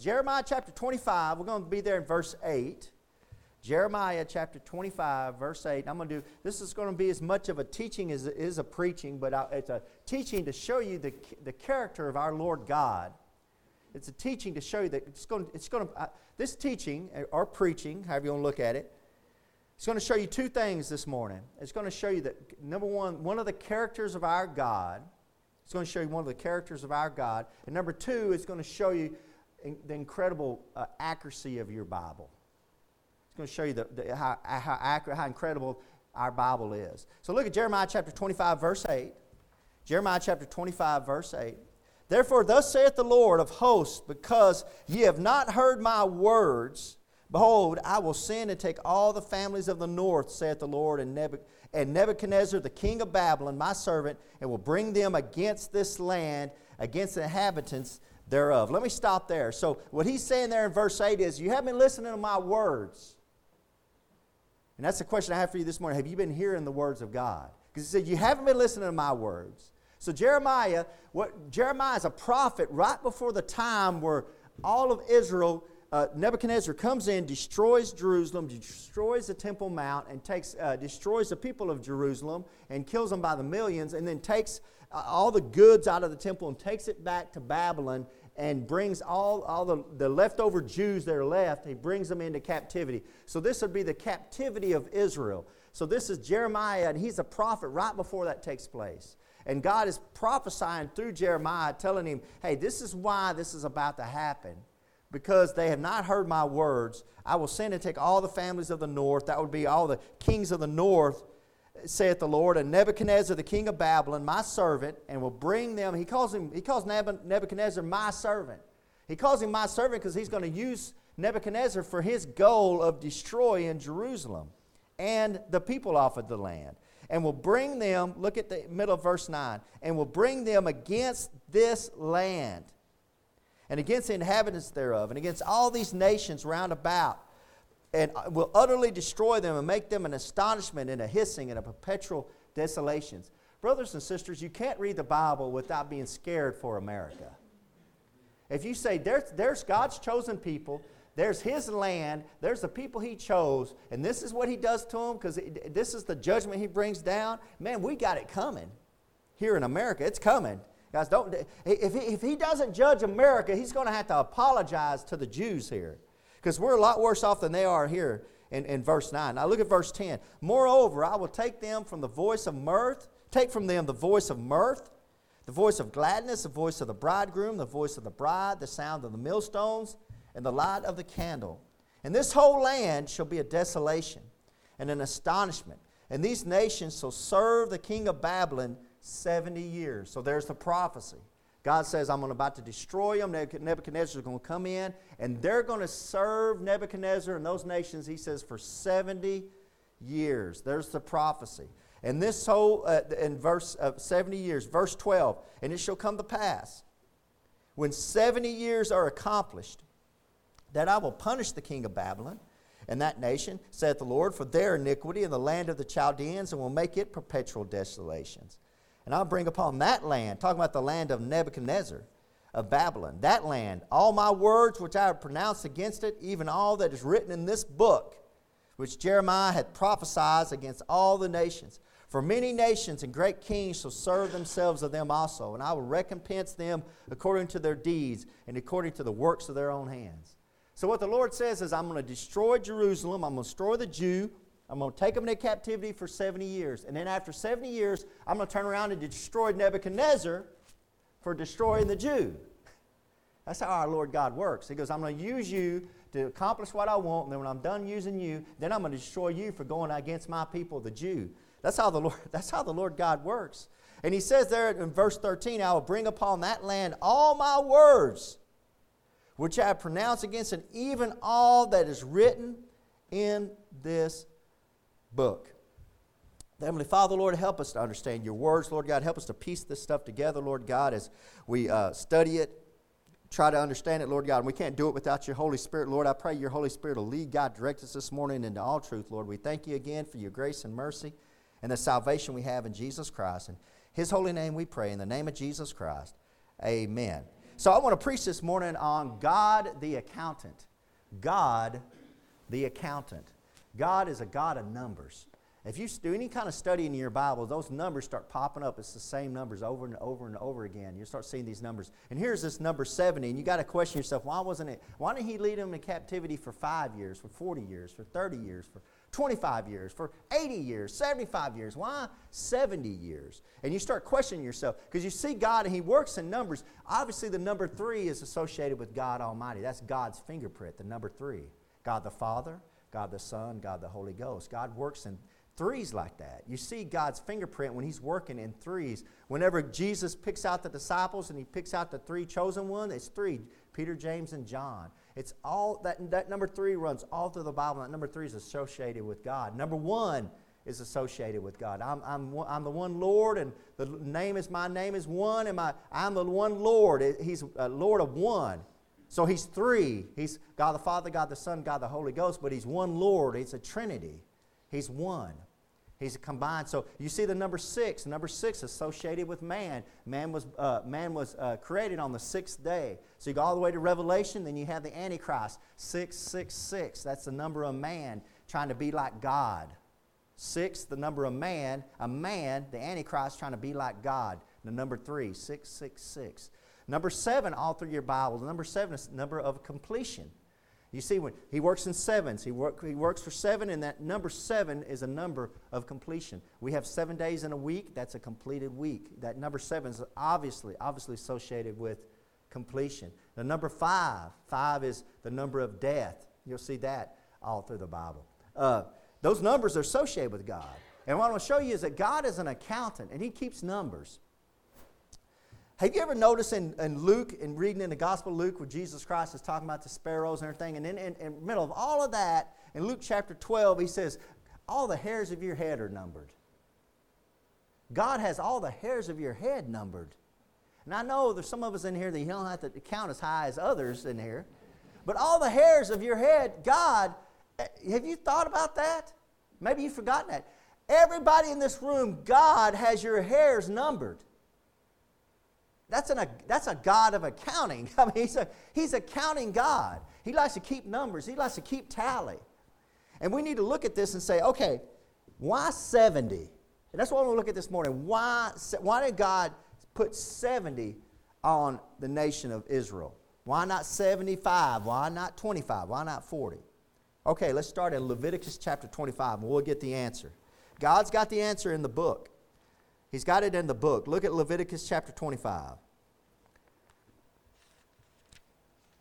Jeremiah chapter 25, we're going to be there in verse 8. Jeremiah chapter 25, verse 8. I'm going to do, this is going to be as much of a teaching as it is a preaching, but it's a teaching to show you the, the character of our Lord God. It's a teaching to show you that it's going, it's going to, uh, this teaching, uh, or preaching, however you want to look at it, it's going to show you two things this morning. It's going to show you that, number one, one of the characters of our God. It's going to show you one of the characters of our God. And number two, it's going to show you the incredible uh, accuracy of your Bible. It's going to show you the, the, how, how accurate, how incredible our Bible is. So look at Jeremiah chapter 25, verse 8. Jeremiah chapter 25, verse 8. Therefore, thus saith the Lord of hosts, because ye have not heard my words, behold, I will send and take all the families of the north, saith the Lord, and, Nebuchadnezzar, the king of Babylon, my servant, and will bring them against this land, against the inhabitants thereof. Let me stop there. So, what he's saying there in verse 8 is, You haven't been listening to my words. And that's the question I have for you this morning. Have you been hearing the words of God? Because he said, You haven't been listening to my words. So, Jeremiah, what Jeremiah is a prophet right before the time where all of Israel, uh, Nebuchadnezzar comes in, destroys Jerusalem, destroys the Temple Mount, and takes, uh, destroys the people of Jerusalem and kills them by the millions, and then takes uh, all the goods out of the temple and takes it back to Babylon and brings all, all the, the leftover Jews that are left, he brings them into captivity. So this would be the captivity of Israel. So this is Jeremiah, and he's a prophet right before that takes place. And God is prophesying through Jeremiah, telling him, hey, this is why this is about to happen. Because they have not heard my words, I will send and take all the families of the north, that would be all the kings of the north, saith the Lord, and Nebuchadnezzar, the king of Babylon, my servant, and will bring them. He calls him, he calls Nebuchadnezzar my servant. He calls him my servant because he's going to use Nebuchadnezzar for his goal of destroying Jerusalem and the people off of the land. And will bring them, look at the middle of verse 9, and will bring them against this land and against the inhabitants thereof and against all these nations round about and uh, will utterly destroy them and make them an astonishment and a hissing and a perpetual desolations. Brothers and sisters, you can't read the Bible without being scared for America. If you say there's, there's God's chosen people, there's His land, there's the people He chose, and this is what He does to them because this is the judgment He brings down, man, we got it coming here in America. It's coming. Guys, don't, if he, if he doesn't judge America, He's going to have to apologize to the Jews here because we're a lot worse off than they are here in, in verse 9. Now look at verse 10. Moreover, I will take them from the voice of mirth, take from them the voice of mirth, the voice of gladness, the voice of the bridegroom, the voice of the bride, the sound of the millstones, and the light of the candle. And this whole land shall be a desolation and an astonishment. And these nations shall serve the king of Babylon 70 years. So there's the prophecy. God says, I'm about to destroy them. Nebuchadnezzar is going to come in, and they're going to serve Nebuchadnezzar and those nations, he says, for 70 years. There's the prophecy. And this whole, uh, in verse uh, 70 years, verse 12, and it shall come to pass, when 70 years are accomplished, that I will punish the king of Babylon and that nation, saith the Lord, for their iniquity in the land of the Chaldeans, and will make it perpetual desolations. And I'll bring upon that land, talking about the land of Nebuchadnezzar of Babylon, that land, all my words which I have pronounced against it, even all that is written in this book, which Jeremiah had prophesied against all the nations. For many nations and great kings shall serve themselves of them also, and I will recompense them according to their deeds and according to the works of their own hands. So, what the Lord says is, I'm going to destroy Jerusalem, I'm going to destroy the Jew, I'm going to take them into captivity for 70 years. And then after 70 years, I'm going to turn around and destroy Nebuchadnezzar for destroying the Jew. That's how our Lord God works. He goes, I'm going to use you to accomplish what I want, and then when I'm done using you, then I'm going to destroy you for going against my people, the Jew. That's how the Lord, that's how the Lord God works. And he says there in verse 13, I will bring upon that land all my words which I have pronounced against it, even all that is written in this book. Heavenly Father, Lord, help us to understand your words, Lord God. Help us to piece this stuff together, Lord God, as we uh, study it, try to understand it, Lord God. And we can't do it without your Holy Spirit, Lord. I pray your Holy Spirit will lead, God, direct us this morning into all truth, Lord. We thank you again for your grace and mercy and the salvation we have in Jesus Christ. In his holy name we pray, in the name of Jesus Christ. Amen. So I want to preach this morning on God the accountant. God the accountant. God is a God of numbers. If you do any kind of study in your Bible, those numbers start popping up. It's the same numbers over and over and over again. You start seeing these numbers. And here's this number 70, and you got to question yourself, why wasn't it? Why didn't he lead them in captivity for five years, for 40 years, for 30 years, for 25 years, for 80 years, 75 years? Why 70 years? And you start questioning yourself because you see God and he works in numbers. Obviously, the number three is associated with God Almighty. That's God's fingerprint, the number three. God the Father, God the Son, God the Holy Ghost. God works in threes like that. You see God's fingerprint when He's working in threes. Whenever Jesus picks out the disciples and He picks out the three chosen ones, it's three Peter, James, and John. It's all that, that number three runs all through the Bible. That number three is associated with God. Number one is associated with God. I'm, I'm, I'm the one Lord, and the name is my name is one, and my, I'm the one Lord. He's a Lord of one. So he's three. He's God the Father, God the Son, God the Holy Ghost, but he's one Lord. It's a Trinity. He's one. He's combined. So you see the number six. Number six associated with man. Man was, uh, man was uh, created on the sixth day. So you go all the way to Revelation, then you have the Antichrist. 666. That's the number of man trying to be like God. Six, the number of man. A man, the Antichrist, trying to be like God. The number three, 666. Number seven, all through your Bible. Number seven is number of completion. You see, when he works in sevens, he, work, he works for seven, and that number seven is a number of completion. We have seven days in a week, that's a completed week. That number seven is obviously, obviously associated with completion. The number five, five is the number of death. You'll see that all through the Bible. Uh, those numbers are associated with God. And what I want to show you is that God is an accountant, and he keeps numbers. Have you ever noticed in, in Luke, in reading in the Gospel of Luke, where Jesus Christ is talking about the sparrows and everything, and then in, in the middle of all of that, in Luke chapter 12, he says, All the hairs of your head are numbered. God has all the hairs of your head numbered. And I know there's some of us in here that you don't have to count as high as others in here, but all the hairs of your head, God, eh, have you thought about that? Maybe you've forgotten that. Everybody in this room, God has your hairs numbered. That's, an, that's a God of accounting. I mean, he's a, he's a counting God. He likes to keep numbers, he likes to keep tally. And we need to look at this and say, okay, why 70? And that's what we're going to look at this morning. Why, why did God put 70 on the nation of Israel? Why not 75? Why not 25? Why not 40? Okay, let's start in Leviticus chapter 25 and we'll get the answer. God's got the answer in the book. He's got it in the book. Look at Leviticus chapter 25.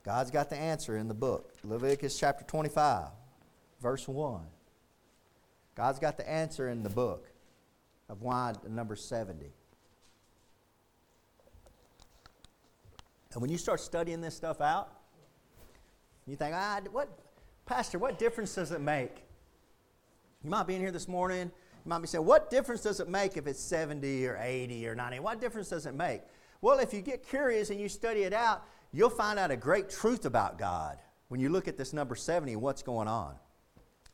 God's got the answer in the book. Leviticus chapter 25, verse 1. God's got the answer in the book of why number 70. And when you start studying this stuff out, you think, ah, what, Pastor, what difference does it make? You might be in here this morning might be saying, what difference does it make if it's 70 or 80 or 90? What difference does it make? Well, if you get curious and you study it out, you'll find out a great truth about God when you look at this number 70 and what's going on.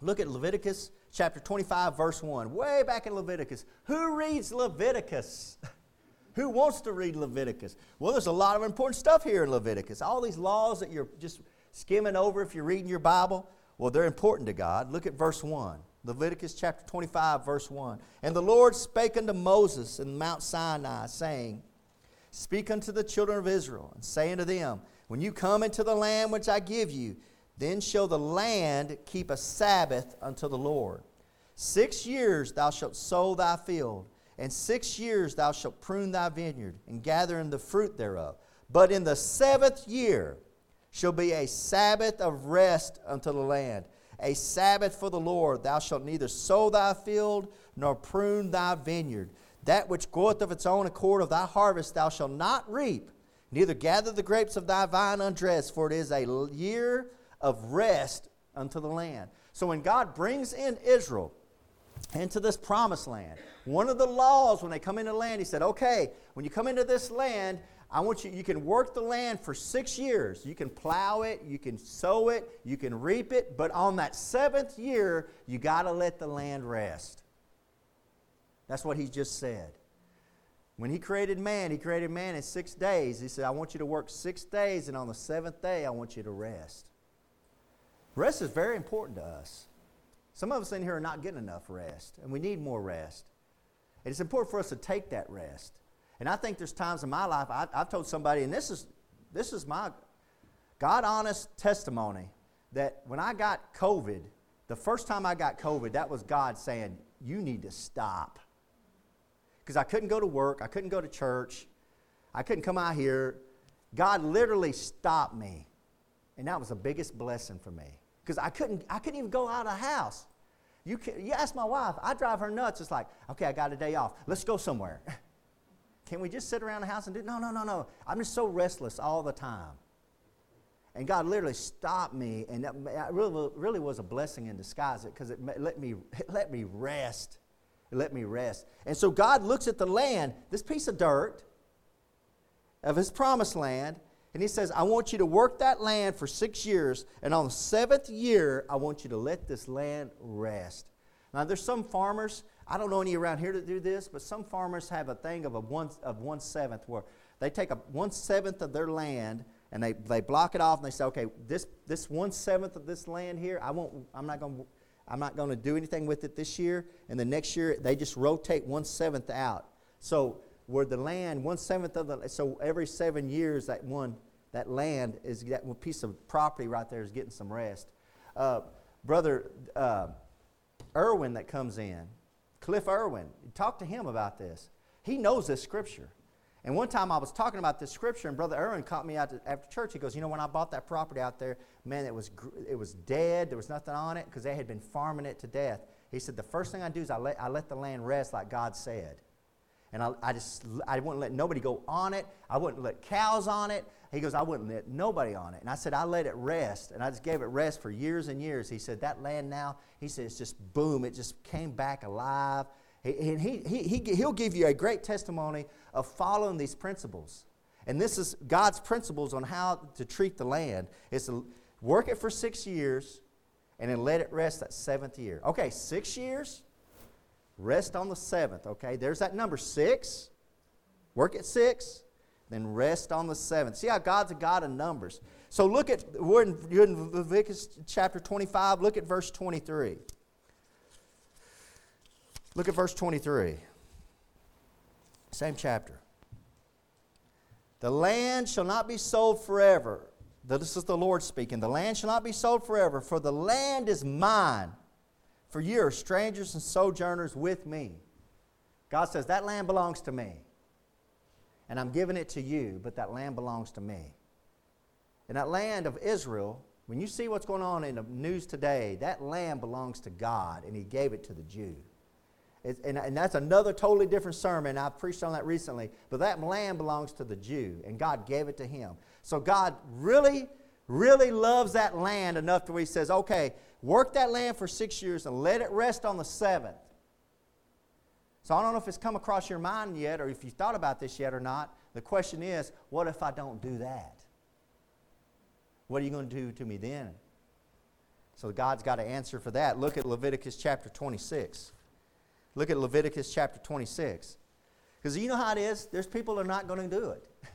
Look at Leviticus chapter 25, verse 1. Way back in Leviticus. Who reads Leviticus? Who wants to read Leviticus? Well, there's a lot of important stuff here in Leviticus. All these laws that you're just skimming over if you're reading your Bible, well, they're important to God. Look at verse 1. Leviticus chapter 25, verse 1. And the Lord spake unto Moses in Mount Sinai, saying, Speak unto the children of Israel, and say unto them, When you come into the land which I give you, then shall the land keep a Sabbath unto the Lord. Six years thou shalt sow thy field, and six years thou shalt prune thy vineyard, and gather in the fruit thereof. But in the seventh year shall be a Sabbath of rest unto the land a Sabbath for the Lord. Thou shalt neither sow thy field nor prune thy vineyard. That which groweth of its own accord of thy harvest thou shalt not reap, neither gather the grapes of thy vine undressed, for it is a year of rest unto the land. So when God brings in Israel into this promised land, one of the laws when they come into the land, he said, okay, when you come into this land, I want you, you can work the land for six years. You can plow it, you can sow it, you can reap it, but on that seventh year, you got to let the land rest. That's what he just said. When he created man, he created man in six days. He said, I want you to work six days, and on the seventh day, I want you to rest. Rest is very important to us. Some of us in here are not getting enough rest, and we need more rest. And it's important for us to take that rest. And I think there's times in my life I, have told somebody, and this is this is my God honest testimony that when I got COVID, the first time I got COVID, that was God saying, "You need to stop." Because I couldn't go to work, I couldn't go to church, I couldn't come out here. God literally stopped me, and that was the biggest blessing for me because I couldn't, I couldn't even go out of the house. You, can, you ask my wife, I drive her nuts. It's like, okay, I got a day off. Let's go somewhere. can we just sit around the house and do? No, no, no, no. I'm just so restless all the time. And God literally stopped me, and that really, really was a blessing in disguise because it let me, it let me rest. It let me rest. And so God looks at the land, this piece of dirt of his promised land, and he says, I want you to work that land for six years, and on the seventh year, I want you to let this land rest. Now, there's some farmers, I don't know any around here that do this, but some farmers have a thing of a one, of one seventh where they take a one seventh of their land and they, they block it off and they say, okay, this, this one seventh of this land here, I won't, I'm not going I'm not going to do anything with it this year, and the next year they just rotate one seventh out. So where the land, one seventh of the, so every seven years that one that land is that piece of property right there is getting some rest. Uh, brother uh, Irwin that comes in, Cliff Irwin, talk to him about this. He knows this scripture. And one time I was talking about this scripture, and Brother Irwin caught me out to, after church. He goes, "You know, when I bought that property out there, man, it was it was dead. There was nothing on it because they had been farming it to death." He said, "The first thing I do is I let I let the land rest like God said." And I, I just I wouldn't let nobody go on it. I wouldn't let cows on it. He goes, I wouldn't let nobody on it. And I said, I let it rest. And I just gave it rest for years and years. He said, that land now, he said, it's just boom, it just came back alive. And he, he, he, he'll give you a great testimony of following these principles. And this is God's principles on how to treat the land. Is to work it for six years and then let it rest that seventh year. Okay, six years, rest on the seventh. Okay, there's that number six. Work at six, then rest on the seventh. See how God's a God of numbers. So look at, we're in, in Leviticus chapter 25, look at verse 23. Look at verse 23. Same chapter. The land shall not be sold forever. This is the Lord speaking. The land shall not be sold forever, for the land is mine. For you are strangers and sojourners with me. God says, That land belongs to me and I'm giving it to you, but that land belongs to me. And that land of Israel, when you see what's going on in the news today, that land belongs to God, and He gave it to the Jew. And, and that's another totally different sermon. I preached on that recently. But that land belongs to the Jew, and God gave it to him. So God really, really loves that land enough to where He says, okay, work that land for six years and let it rest on the seventh. So I don't know if it's come across your mind yet or if you've thought about this yet or not. The question is, what if I don't do that? What are you going to do to me then? So God's got an answer for that. Look at Leviticus chapter 26. Look at Leviticus chapter 26. Because you know how it is? There's people that are not going to do it.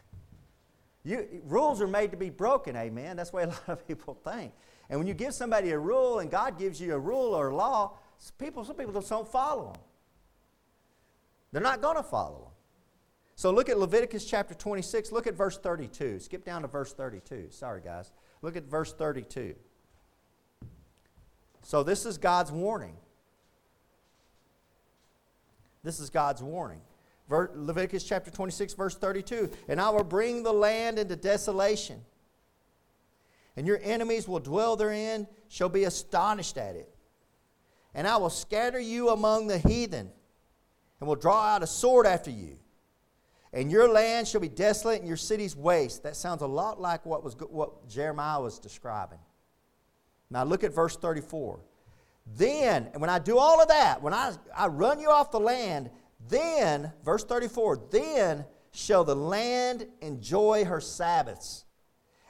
You, rules are made to be broken, amen. That's the way a lot of people think. And when you give somebody a rule and God gives you a rule or a law, people, some people just don't follow them. They're not going to follow them. So look at Leviticus chapter 26. Look at verse 32. Skip down to verse 32. Sorry, guys. Look at verse 32. So this is God's warning. This is God's warning. Leviticus chapter 26, verse 32. And I will bring the land into desolation, and your enemies will dwell therein, shall be astonished at it. And I will scatter you among the heathen and will draw out a sword after you. And your land shall be desolate and your cities waste. That sounds a lot like what, was, what Jeremiah was describing. Now look at verse 34. Then, and when I do all of that, when I, I run you off the land, then, verse 34, then shall the land enjoy her Sabbaths.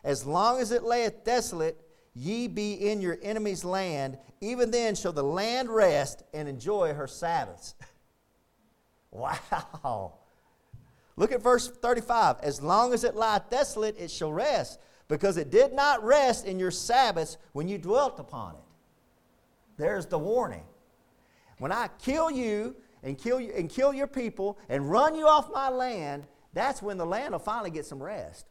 As long as it layeth desolate, ye be in your enemy's land, even then shall the land rest and enjoy her Sabbaths. Wow. Look at verse 35. As long as it lieth desolate, it shall rest, because it did not rest in your Sabbaths when you dwelt upon it. There's the warning. When I kill you and kill you and kill your people and run you off my land, that's when the land will finally get some rest.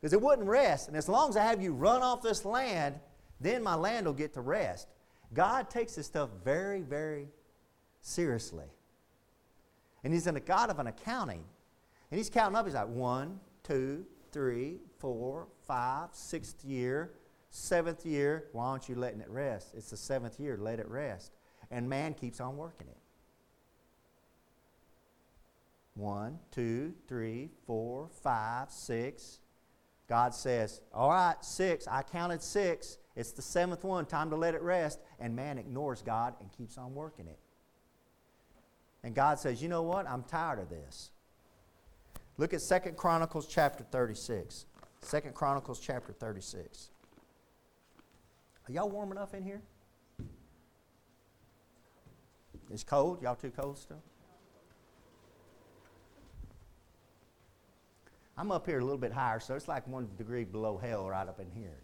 Because it wouldn't rest. And as long as I have you run off this land, then my land will get to rest. God takes this stuff very, very seriously. And He's in a God of an accounting. And He's counting up. He's like, one, two, three, four, five, sixth year, seventh year. Why aren't you letting it rest? It's the seventh year. Let it rest. And man keeps on working it. One, two, three, four, five, six. God says, All right, six. I counted six. It's the seventh one. Time to let it rest. And man ignores God and keeps on working it. And God says, You know what? I'm tired of this. Look at Second Chronicles chapter 36. Second Chronicles chapter 36. Are y'all warm enough in here? It's cold. Y'all too cold still? I'm up here a little bit higher, so it's like one degree below hell right up in here.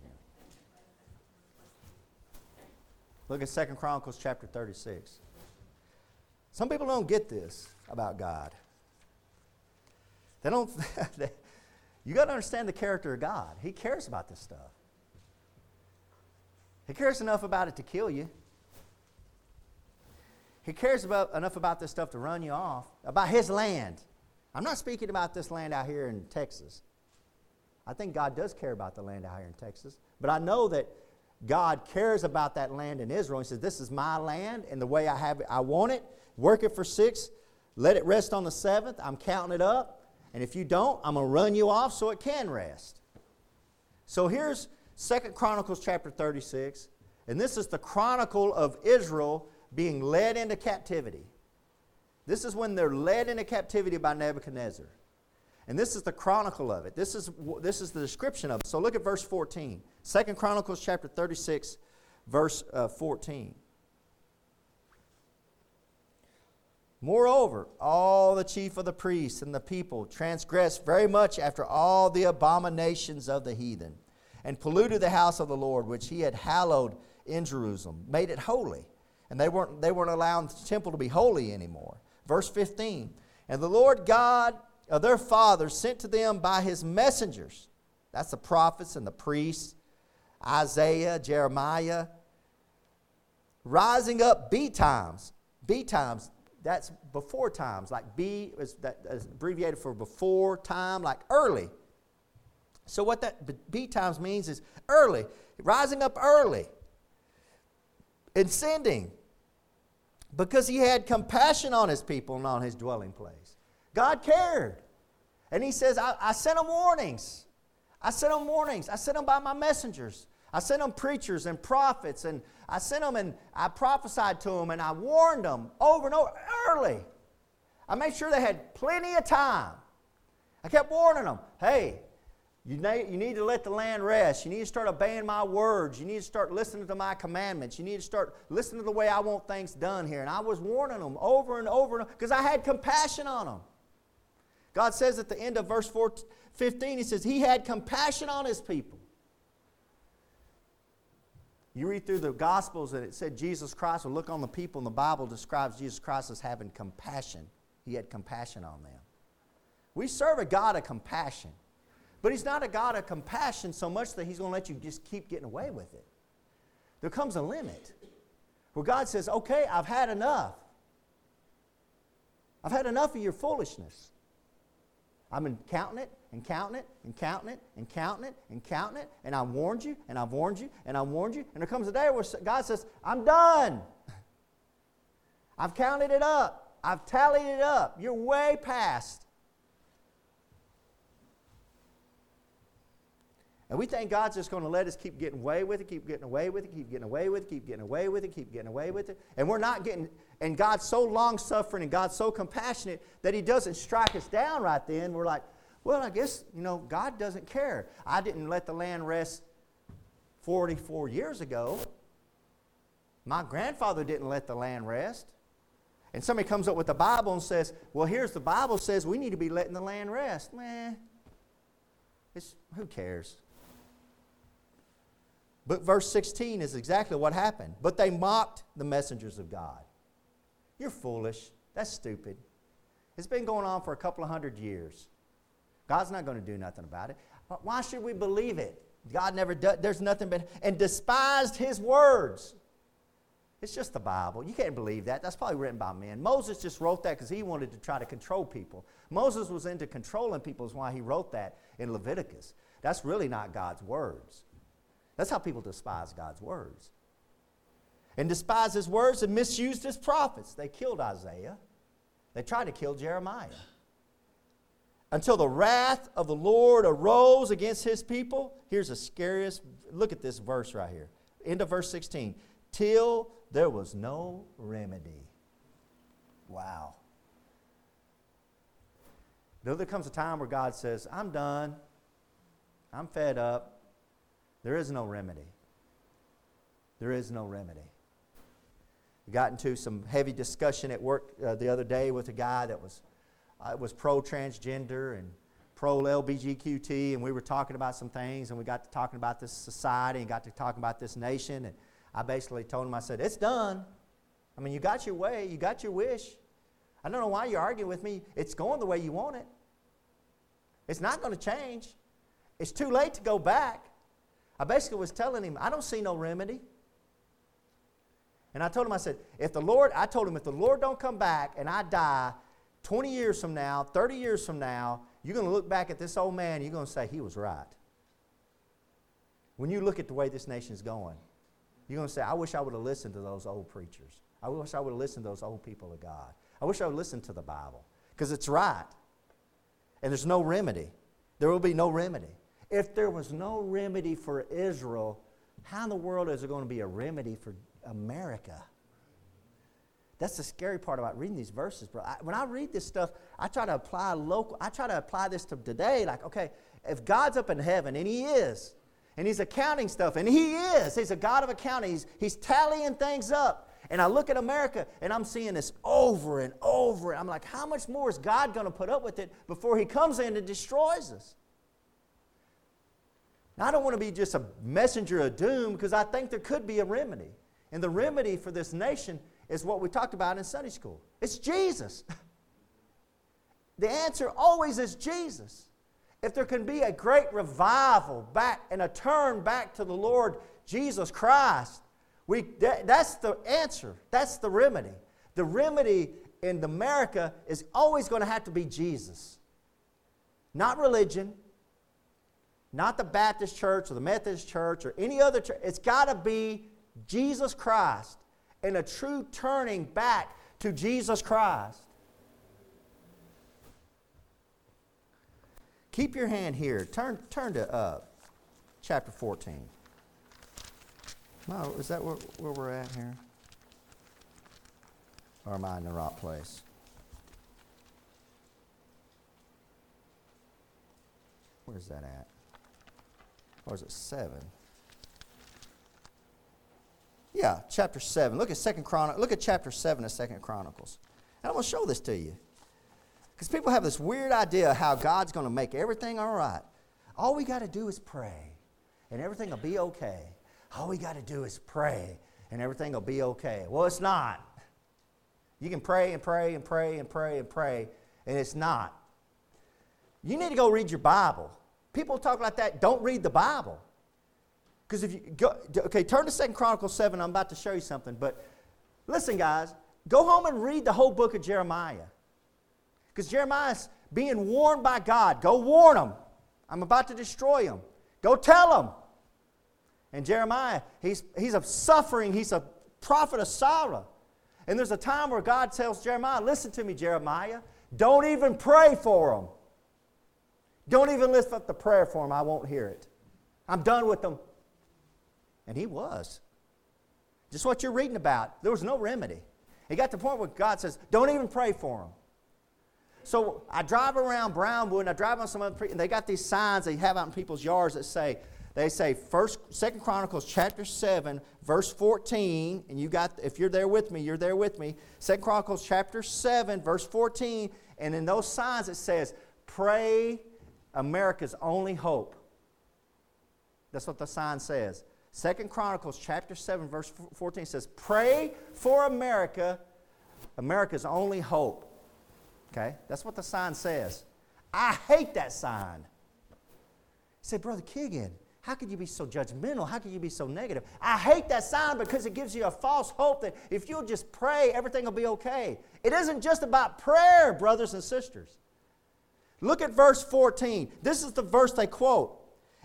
Look at Second Chronicles chapter 36. Some people don't get this about God. They don't. you got to understand the character of God. He cares about this stuff. He cares enough about it to kill you. He cares about, enough about this stuff to run you off, about His land. I'm not speaking about this land out here in Texas. I think God does care about the land out here in Texas. But I know that God cares about that land in Israel. He says, This is my land, and the way I have it, I want it. Work it for six. Let it rest on the seventh. I'm counting it up. And if you don't, I'm going to run you off so it can rest. So here's Second Chronicles chapter 36. And this is the chronicle of Israel being led into captivity. This is when they're led into captivity by Nebuchadnezzar. And this is the chronicle of it. This is, this is the description of it. So look at verse 14. Second Chronicles chapter 36, verse uh, 14. Moreover, all the chief of the priests and the people transgressed very much after all the abominations of the heathen, and polluted the house of the Lord, which he had hallowed in Jerusalem, made it holy. And they weren't, they weren't allowing the temple to be holy anymore. Verse 15 And the Lord God of their fathers sent to them by his messengers, that's the prophets and the priests, Isaiah, Jeremiah, rising up betimes. B times, that's before times. Like B is, that is abbreviated for before time, like early. So what that B times means is early, rising up early, and sending because he had compassion on his people and on his dwelling place. God cared. And he says, I, I sent them warnings. I sent them warnings. I sent them by my messengers. I sent them preachers and prophets, and I sent them and I prophesied to them and I warned them over and over early. I made sure they had plenty of time. I kept warning them hey, you need, to let the land rest. You need to start obeying my words. You need to start listening to my commandments. You need to start listening to the way I want things done here. And I was warning them over and over because I had compassion on them. God says at the end of verse 14, 15, He says, He had compassion on His people. You read through the Gospels and it said Jesus Christ, or look on the people, and the Bible describes Jesus Christ as having compassion. He had compassion on them. We serve a God of compassion. But he's not a God of compassion so much that he's going to let you just keep getting away with it. There comes a limit where God says, okay, I've had enough. I've had enough of your foolishness. I've been counting it and counting it and counting it and counting it and counting it, and I warned you and I've warned you and I warned you. And there comes a day where God says, I'm done. I've counted it up. I've tallied it up. You're way past. And we think God's just going to let us keep getting away with it, keep getting away with it, keep getting away with it, keep getting away with it, keep getting away with it. And we're not getting, and God's so long suffering and God's so compassionate that He doesn't strike us down right then. We're like, well, I guess, you know, God doesn't care. I didn't let the land rest 44 years ago. My grandfather didn't let the land rest. And somebody comes up with the Bible and says, well, here's the Bible says we need to be letting the land rest. Man, it's, who cares? But verse 16 is exactly what happened. But they mocked the messengers of God. You're foolish. That's stupid. It's been going on for a couple of hundred years. God's not going to do nothing about it. But why should we believe it? God never does, there's nothing but, and despised his words. It's just the Bible. You can't believe that. That's probably written by men. Moses just wrote that because he wanted to try to control people. Moses was into controlling people, is why he wrote that in Leviticus. That's really not God's words. That's how people despise God's words. And despised his words and misused his prophets. They killed Isaiah. They tried to kill Jeremiah. Until the wrath of the Lord arose against his people. Here's the scariest. Look at this verse right here. End of verse 16. Till there was no remedy. Wow. Though there comes a time where God says, I'm done, I'm fed up, there is no remedy. There is no remedy. Got into some heavy discussion at work uh, the other day with a guy that was, uh, was pro transgender and pro LBGQT, and we were talking about some things, and we got to talking about this society and got to talking about this nation. And I basically told him, I said, It's done. I mean, you got your way, you got your wish. I don't know why you're arguing with me. It's going the way you want it. It's not going to change. It's too late to go back. I basically was telling him, I don't see no remedy. And I told him, I said, if the Lord, I told him, if the Lord don't come back and I die 20 years from now, 30 years from now, you're going to look back at this old man, you're going to say, he was right. When you look at the way this nation's going, you're going to say, I wish I would have listened to those old preachers. I wish I would have listened to those old people of God. I wish I would listen to the Bible because it's right. And there's no remedy. There will be no remedy. If there was no remedy for Israel, how in the world is there going to be a remedy for America? That's the scary part about reading these verses, bro. I, when I read this stuff, I try to apply local. I try to apply this to today. Like, okay, if God's up in heaven, and He is, and He's accounting stuff, and He is, He's a God of accounting. He's, he's tallying things up. And I look at America, and I'm seeing this over and over. And I'm like, how much more is God going to put up with it before He comes in and destroys us? Now, I don't want to be just a messenger of doom because I think there could be a remedy. And the remedy for this nation is what we talked about in Sunday school it's Jesus. the answer always is Jesus. If there can be a great revival back and a turn back to the Lord Jesus Christ, we, that, that's the answer. That's the remedy. The remedy in America is always going to have to be Jesus. Not religion, not the Baptist church or the Methodist church or any other church. It's got to be Jesus Christ and a true turning back to Jesus Christ. Keep your hand here. Turn, turn to uh, chapter 14. No, is that where, where we're at here? Or am I in the right place? Where's that at? or is it 7? Yeah, chapter 7. Look at second Chron- look at chapter 7 of Second Chronicles. And I'm going to show this to you. Because people have this weird idea of how God's going to make everything all right. All we got to do is pray, and everything will be okay. All we got to do is pray, and everything will be okay. Well, it's not. You can pray and pray and pray and pray and pray, and it's not. You need to go read your Bible people talk like that don't read the Bible. Because if you go, okay, turn to Second Chronicles 7. I'm about to show you something. But listen, guys, go home and read the whole book of Jeremiah. Because Jeremiah's being warned by God. Go warn them. I'm about to destroy them. Go tell them. And Jeremiah, he's, he's a suffering, he's a prophet of sorrow. And there's a time where God tells Jeremiah, Listen to me, Jeremiah. Don't even pray for them. Don't even lift up the prayer for them. I won't hear it. I'm done with them. And he was. Just what you're reading about. There was no remedy. He got to the point where God says, don't even pray for him. So I drive around Brownwood and I drive on some other, and they got these signs they have out in people's yards that say, they say first second chronicles chapter 7 verse 14 and you got if you're there with me you're there with me second chronicles chapter 7 verse 14 and in those signs it says pray america's only hope that's what the sign says second chronicles chapter 7 verse 14 says pray for america america's only hope okay that's what the sign says i hate that sign He said, brother Keegan, how could you be so judgmental? How could you be so negative? I hate that sign because it gives you a false hope that if you'll just pray, everything will be okay. It isn't just about prayer, brothers and sisters. Look at verse 14. This is the verse they quote.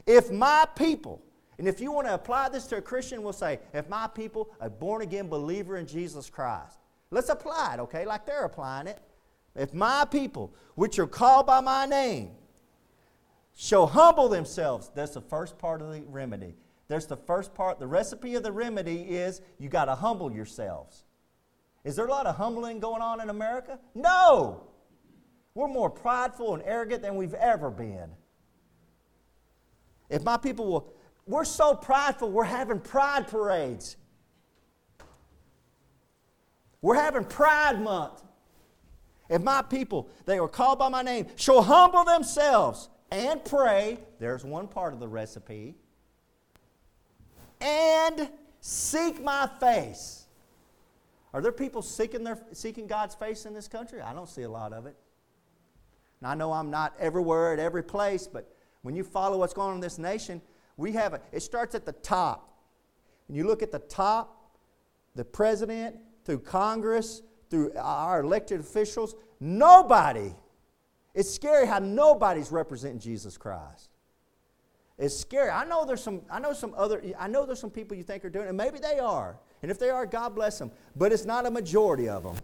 If my people, and if you want to apply this to a Christian, we'll say, if my people, a born again believer in Jesus Christ. Let's apply it, okay, like they're applying it. If my people, which are called by my name, shall humble themselves. That's the first part of the remedy. There's the first part. The recipe of the remedy is you got to humble yourselves. Is there a lot of humbling going on in America? No! We're more prideful and arrogant than we've ever been. If my people will, we're so prideful, we're having pride parades. We're having Pride Month. If my people, they are called by my name, shall humble themselves and pray. There's one part of the recipe. And seek my face. Are there people seeking, their, seeking God's face in this country? I don't see a lot of it. Now, I know I'm not everywhere at every place, but when you follow what's going on in this nation, we have a, it starts at the top. And you look at the top, the president, through Congress, through our elected officials, nobody it's scary how nobody's representing Jesus Christ. It's scary. I know there's some, I know some other, I know there's some people you think are doing it, and maybe they are. And if they are, God bless them. But it's not a majority of them.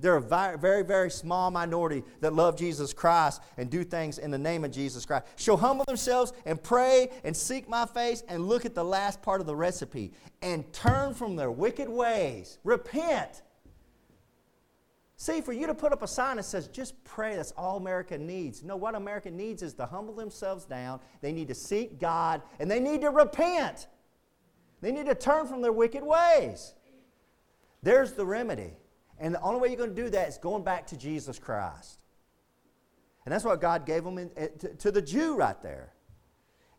They're a very, very small minority that love Jesus Christ and do things in the name of Jesus Christ. Shall humble themselves and pray and seek my face and look at the last part of the recipe and turn from their wicked ways. Repent See, for you to put up a sign that says, just pray, that's all America needs. No, what America needs is to humble themselves down. They need to seek God, and they need to repent. They need to turn from their wicked ways. There's the remedy. And the only way you're going to do that is going back to Jesus Christ. And that's what God gave them in, eh, to, to the Jew right there.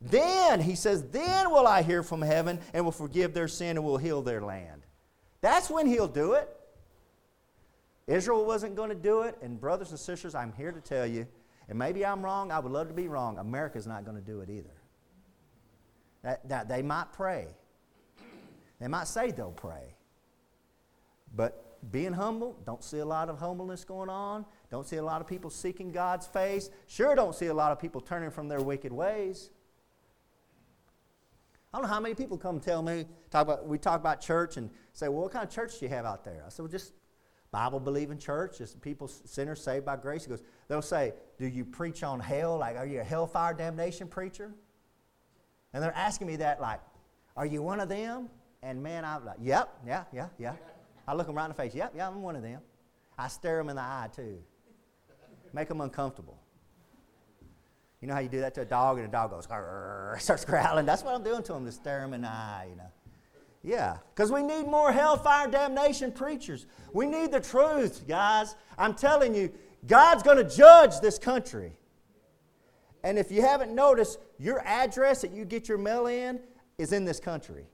Then, he says, then will I hear from heaven and will forgive their sin and will heal their land. That's when he'll do it. Israel wasn't going to do it, and brothers and sisters, I'm here to tell you, and maybe I'm wrong, I would love to be wrong, America's not going to do it either. That, that they might pray. They might say they'll pray. But being humble, don't see a lot of humbleness going on. Don't see a lot of people seeking God's face. Sure, don't see a lot of people turning from their wicked ways. I don't know how many people come tell me, talk about, we talk about church and say, well, what kind of church do you have out there? I said, well, just Bible believing church, just people, sinners saved by grace. He goes, they'll say, Do you preach on hell? Like, are you a hellfire damnation preacher? And they're asking me that, like, Are you one of them? And man, I'm like, Yep, yeah, yeah, yeah. I look them right in the face. Yep, yeah, I'm one of them. I stare them in the eye too, make them uncomfortable. You know how you do that to a dog, and a dog goes, starts growling. That's what I'm doing to them, to stare them in the eye, you know. Yeah, because we need more hellfire damnation preachers. We need the truth, guys. I'm telling you, God's going to judge this country. And if you haven't noticed, your address that you get your mail in is in this country.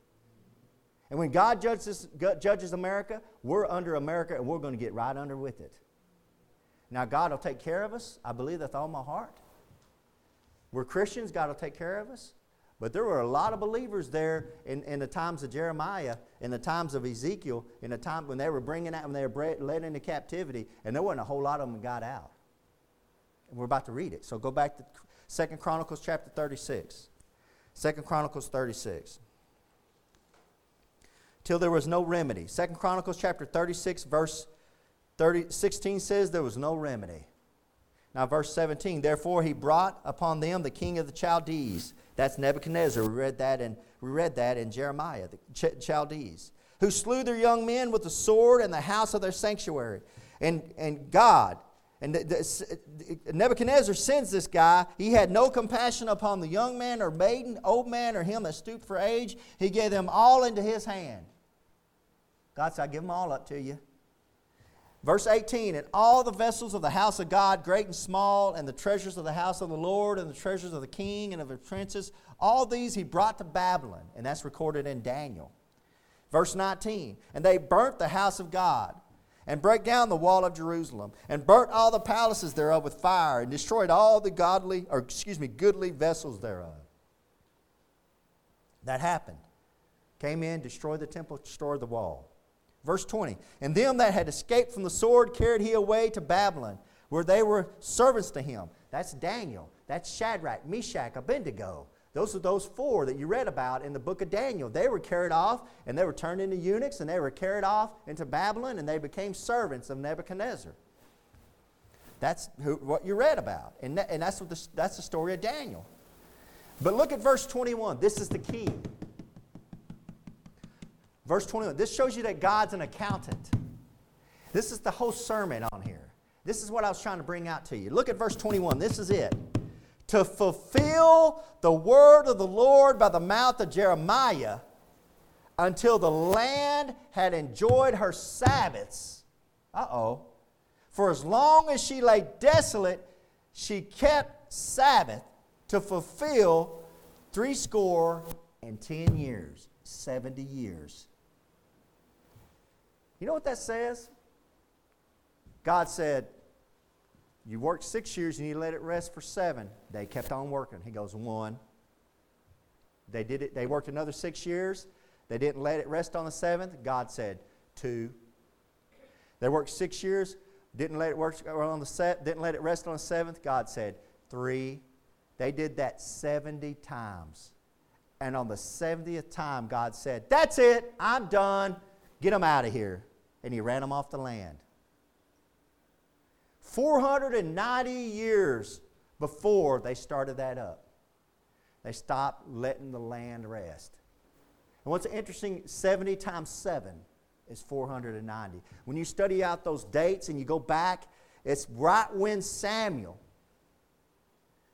And when God judges, judges America, we're under America and we're going to get right under with it. Now, God will take care of us. I believe that with all my heart. We're Christians, God will take care of us. But there were a lot of believers there in, in the times of Jeremiah, in the times of Ezekiel, in the time when they were bringing out, when they were led into captivity, and there wasn't a whole lot of them got out. And we're about to read it. So go back to Second Chronicles chapter 36. Second Chronicles 36. Till there was no remedy. Second Chronicles chapter 36, verse 30, 16 says there was no remedy. Now, verse 17, therefore he brought upon them the king of the Chaldees that's Nebuchadnezzar. We read that in, we read that in Jeremiah, the Ch- Chaldees, who slew their young men with the sword in the house of their sanctuary. And, and God, And the, the, Nebuchadnezzar sends this guy. He had no compassion upon the young man or maiden, old man or him that stooped for age. He gave them all into his hand. God said, I give them all up to you. Verse 18, and all the vessels of the house of God, great and small, and the treasures of the house of the Lord, and the treasures of the king and of the princes, all these he brought to Babylon. And that's recorded in Daniel. Verse 19, and they burnt the house of God and break down the wall of Jerusalem, and burnt all the palaces thereof with fire, and destroyed all the godly, or excuse me, goodly vessels thereof. That happened. Came in, destroyed the temple, destroyed the wall. Verse 20, and them that had escaped from the sword carried he away to Babylon, where they were servants to him. That's Daniel. That's Shadrach, Meshach, Abednego. Those are those four that you read about in the book of Daniel. They were carried off and they were turned into eunuchs and they were carried off into Babylon and they became servants of Nebuchadnezzar. That's who, what you read about. And, that, and that's, what the, that's the story of Daniel. But look at verse 21. This is the key. Verse 21. This shows you that God's an accountant. This is the whole sermon on here. This is what I was trying to bring out to you. Look at verse 21. This is it to fulfill the word of the Lord by the mouth of Jeremiah until the land had enjoyed her Sabbaths. Uh oh. For as long as she lay desolate, she kept Sabbath to fulfill threescore and ten years, 70 years. You know what that says? God said, you worked six years, you let it rest for seven. They kept on working. He goes, One. They did it, they worked another six years. They didn't let it rest on the seventh. God said, Two. They worked six years, didn't let it work on the set, didn't let it rest on the seventh. God said, Three. They did that 70 times. And on the 70th time, God said, That's it, I'm done. Get them out of here. And he ran them off the land. 490 years before they started that up. They stopped letting the land rest. And what's interesting, 70 times 7 is 490. When you study out those dates and you go back, it's right when Samuel,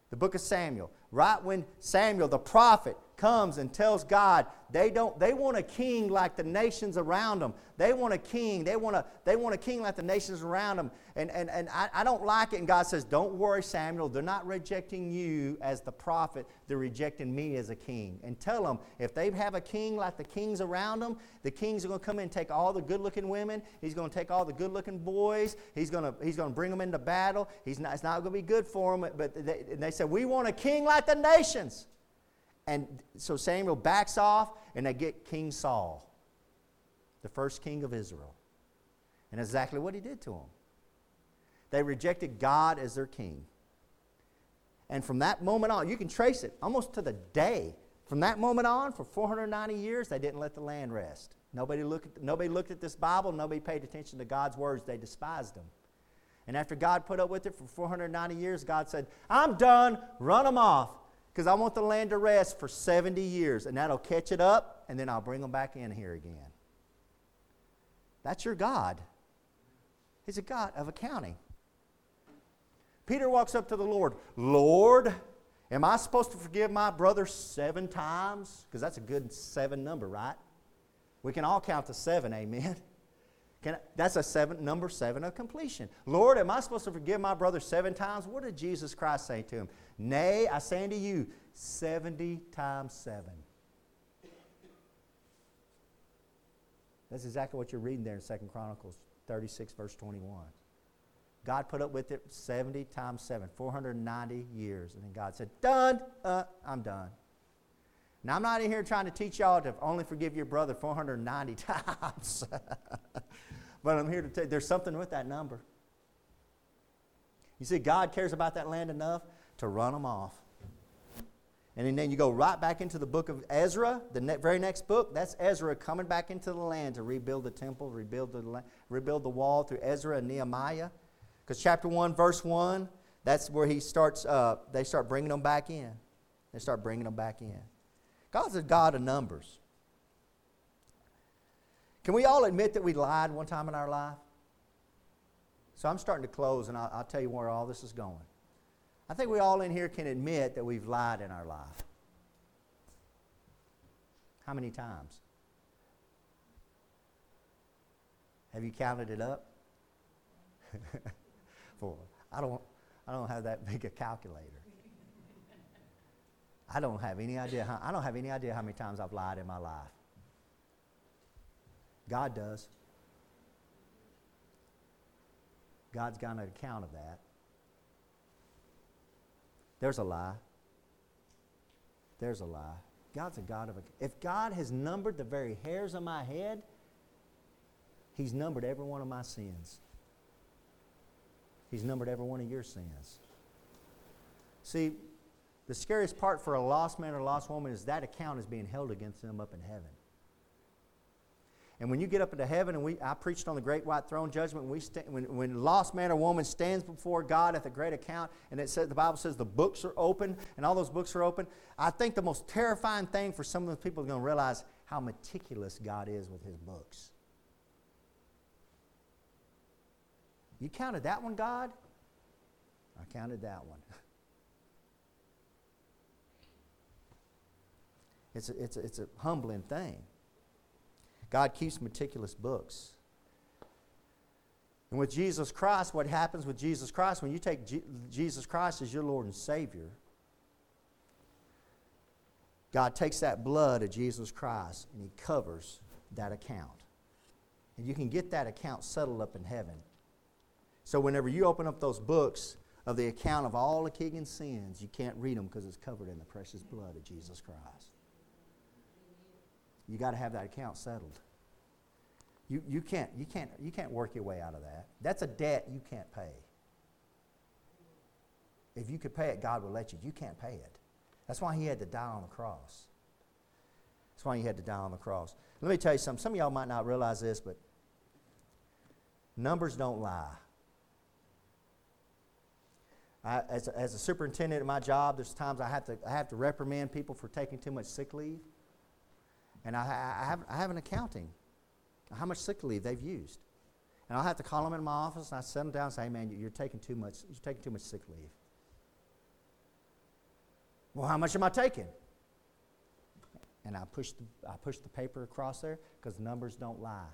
the book of Samuel, right when Samuel, the prophet, comes and tells God they don't they want a king like the nations around them. They want a king. They want a they want a king like the nations around them. And and, and I, I don't like it. And God says, Don't worry, Samuel. They're not rejecting you as the prophet, they're rejecting me as a king. And tell them if they have a king like the kings around them, the kings are going to come in and take all the good-looking women. He's going to take all the good-looking boys. He's going to he's to bring them into battle. He's not, it's not going to be good for them. But they, they said, We want a king like the nations. And so Samuel backs off, and they get King Saul, the first king of Israel. And exactly what he did to them. They rejected God as their king. And from that moment on, you can trace it almost to the day. From that moment on, for 490 years, they didn't let the land rest. Nobody looked, nobody looked at this Bible, nobody paid attention to God's words, they despised them. And after God put up with it for 490 years, God said, I'm done, run them off because I want the land to rest for 70 years, and that'll catch it up, and then I'll bring them back in here again. That's your God. He's a God of accounting. Peter walks up to the Lord. Lord, am I supposed to forgive my brother seven times? Because that's a good seven number, right? We can all count to seven, amen. I, that's a seven, number seven of completion. Lord, am I supposed to forgive my brother seven times? What did Jesus Christ say to him? Nay, I say unto you, 70 times seven. That's exactly what you're reading there in 2 Chronicles 36, verse 21. God put up with it 70 times 7, 490 years. And then God said, Done. Uh, I'm done. Now, I'm not in here trying to teach y'all to only forgive your brother 490 times. but I'm here to tell you there's something with that number. You see, God cares about that land enough to run them off. And then you go right back into the book of Ezra, the ne- very next book. That's Ezra coming back into the land to rebuild the temple, rebuild the, la- rebuild the wall through Ezra and Nehemiah. Because chapter 1, verse 1, that's where he starts, uh, they start bringing them back in. They start bringing them back in. God's a God of numbers. Can we all admit that we lied one time in our life? So I'm starting to close, and I'll, I'll tell you where all this is going. I think we all in here can admit that we've lied in our life. How many times? Have you counted it up? Four. I don't, I don't have that big a calculator. I don't have any idea how, I don't have any idea how many times I've lied in my life. God does. God's got an account of that. There's a lie. There's a lie. God's a God of a. If God has numbered the very hairs on my head, He's numbered every one of my sins. He's numbered every one of your sins. See, the scariest part for a lost man or a lost woman is that account is being held against them up in heaven. And when you get up into heaven, and we, I preached on the great white throne judgment, we when, when lost man or woman stands before God at the great account, and it says, the Bible says the books are open, and all those books are open, I think the most terrifying thing for some of those people is going to realize how meticulous God is with his books. You counted that one, God? I counted that one. It's a, it's a, it's a humbling thing. God keeps meticulous books. And with Jesus Christ, what happens with Jesus Christ, when you take G- Jesus Christ as your Lord and Savior, God takes that blood of Jesus Christ and He covers that account. And you can get that account settled up in heaven. So whenever you open up those books of the account of all the Keegan's sins, you can't read them because it's covered in the precious blood of Jesus Christ. You got to have that account settled. You, you, can't, you, can't, you can't work your way out of that. That's a debt you can't pay. If you could pay it, God will let you. You can't pay it. That's why he had to die on the cross. That's why he had to die on the cross. Let me tell you something. Some of y'all might not realize this, but numbers don't lie. I, as, a, as a superintendent at my job, there's times I have, to, I have to reprimand people for taking too much sick leave. And I, I, have, I have an accounting how much sick leave they've used. And I'll have to call them in my office and I sit them down and say, hey, man, you're taking too much, you're taking too much sick leave. Well, how much am I taking? And I push the, I push the paper across there because numbers don't lie.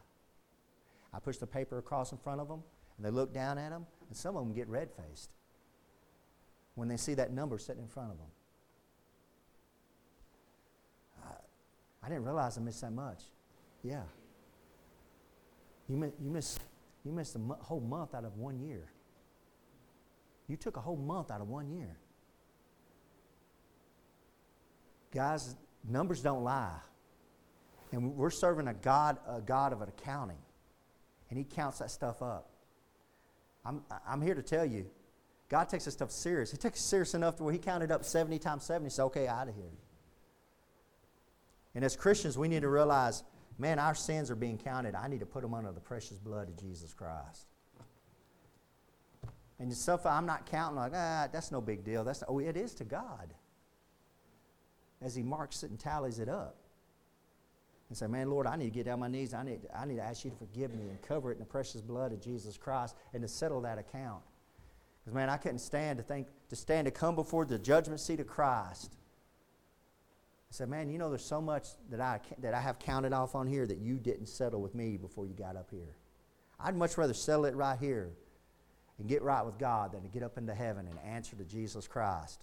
I push the paper across in front of them, and they look down at them, and some of them get red faced when they see that number sitting in front of them. I, didn't realize I missed that much. Yeah. You, miss, you, miss, you missed a whole month out of one year. You took a whole month out of one year. Guys, numbers don't lie. And we're serving a God, a God of accounting. And He counts that stuff up. I'm, I'm here to tell you, God takes this stuff serious. He takes it serious enough to where He counted up 70 times 70. He said, okay, out of here. And as Christians, we need to realize man, our sins are being counted. I need to put them under the precious blood of Jesus Christ. And stuff I'm not counting like, ah, that's no big deal. That's oh, it is to God. As He marks it and tallies it up. And say, man, Lord, I need to get down on my knees. I need, I need to ask you to forgive me and cover it in the precious blood of Jesus Christ and to settle that account. Because, man, I couldn't stand to think, to stand to come before the judgment seat of Christ. I said, man, you know, there's so much that I, that I have counted off on here that you didn't settle with me before you got up here. I'd much rather settle it right here and get right with God than to get up into heaven and answer to Jesus Christ.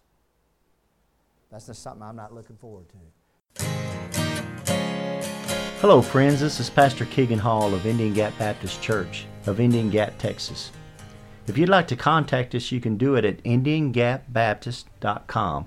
That's just something I'm not looking forward to. Hello, friends. This is Pastor Keegan Hall of Indian Gap Baptist Church of Indian Gap, Texas. If you'd like to contact us, you can do it at IndianGapBaptist.com.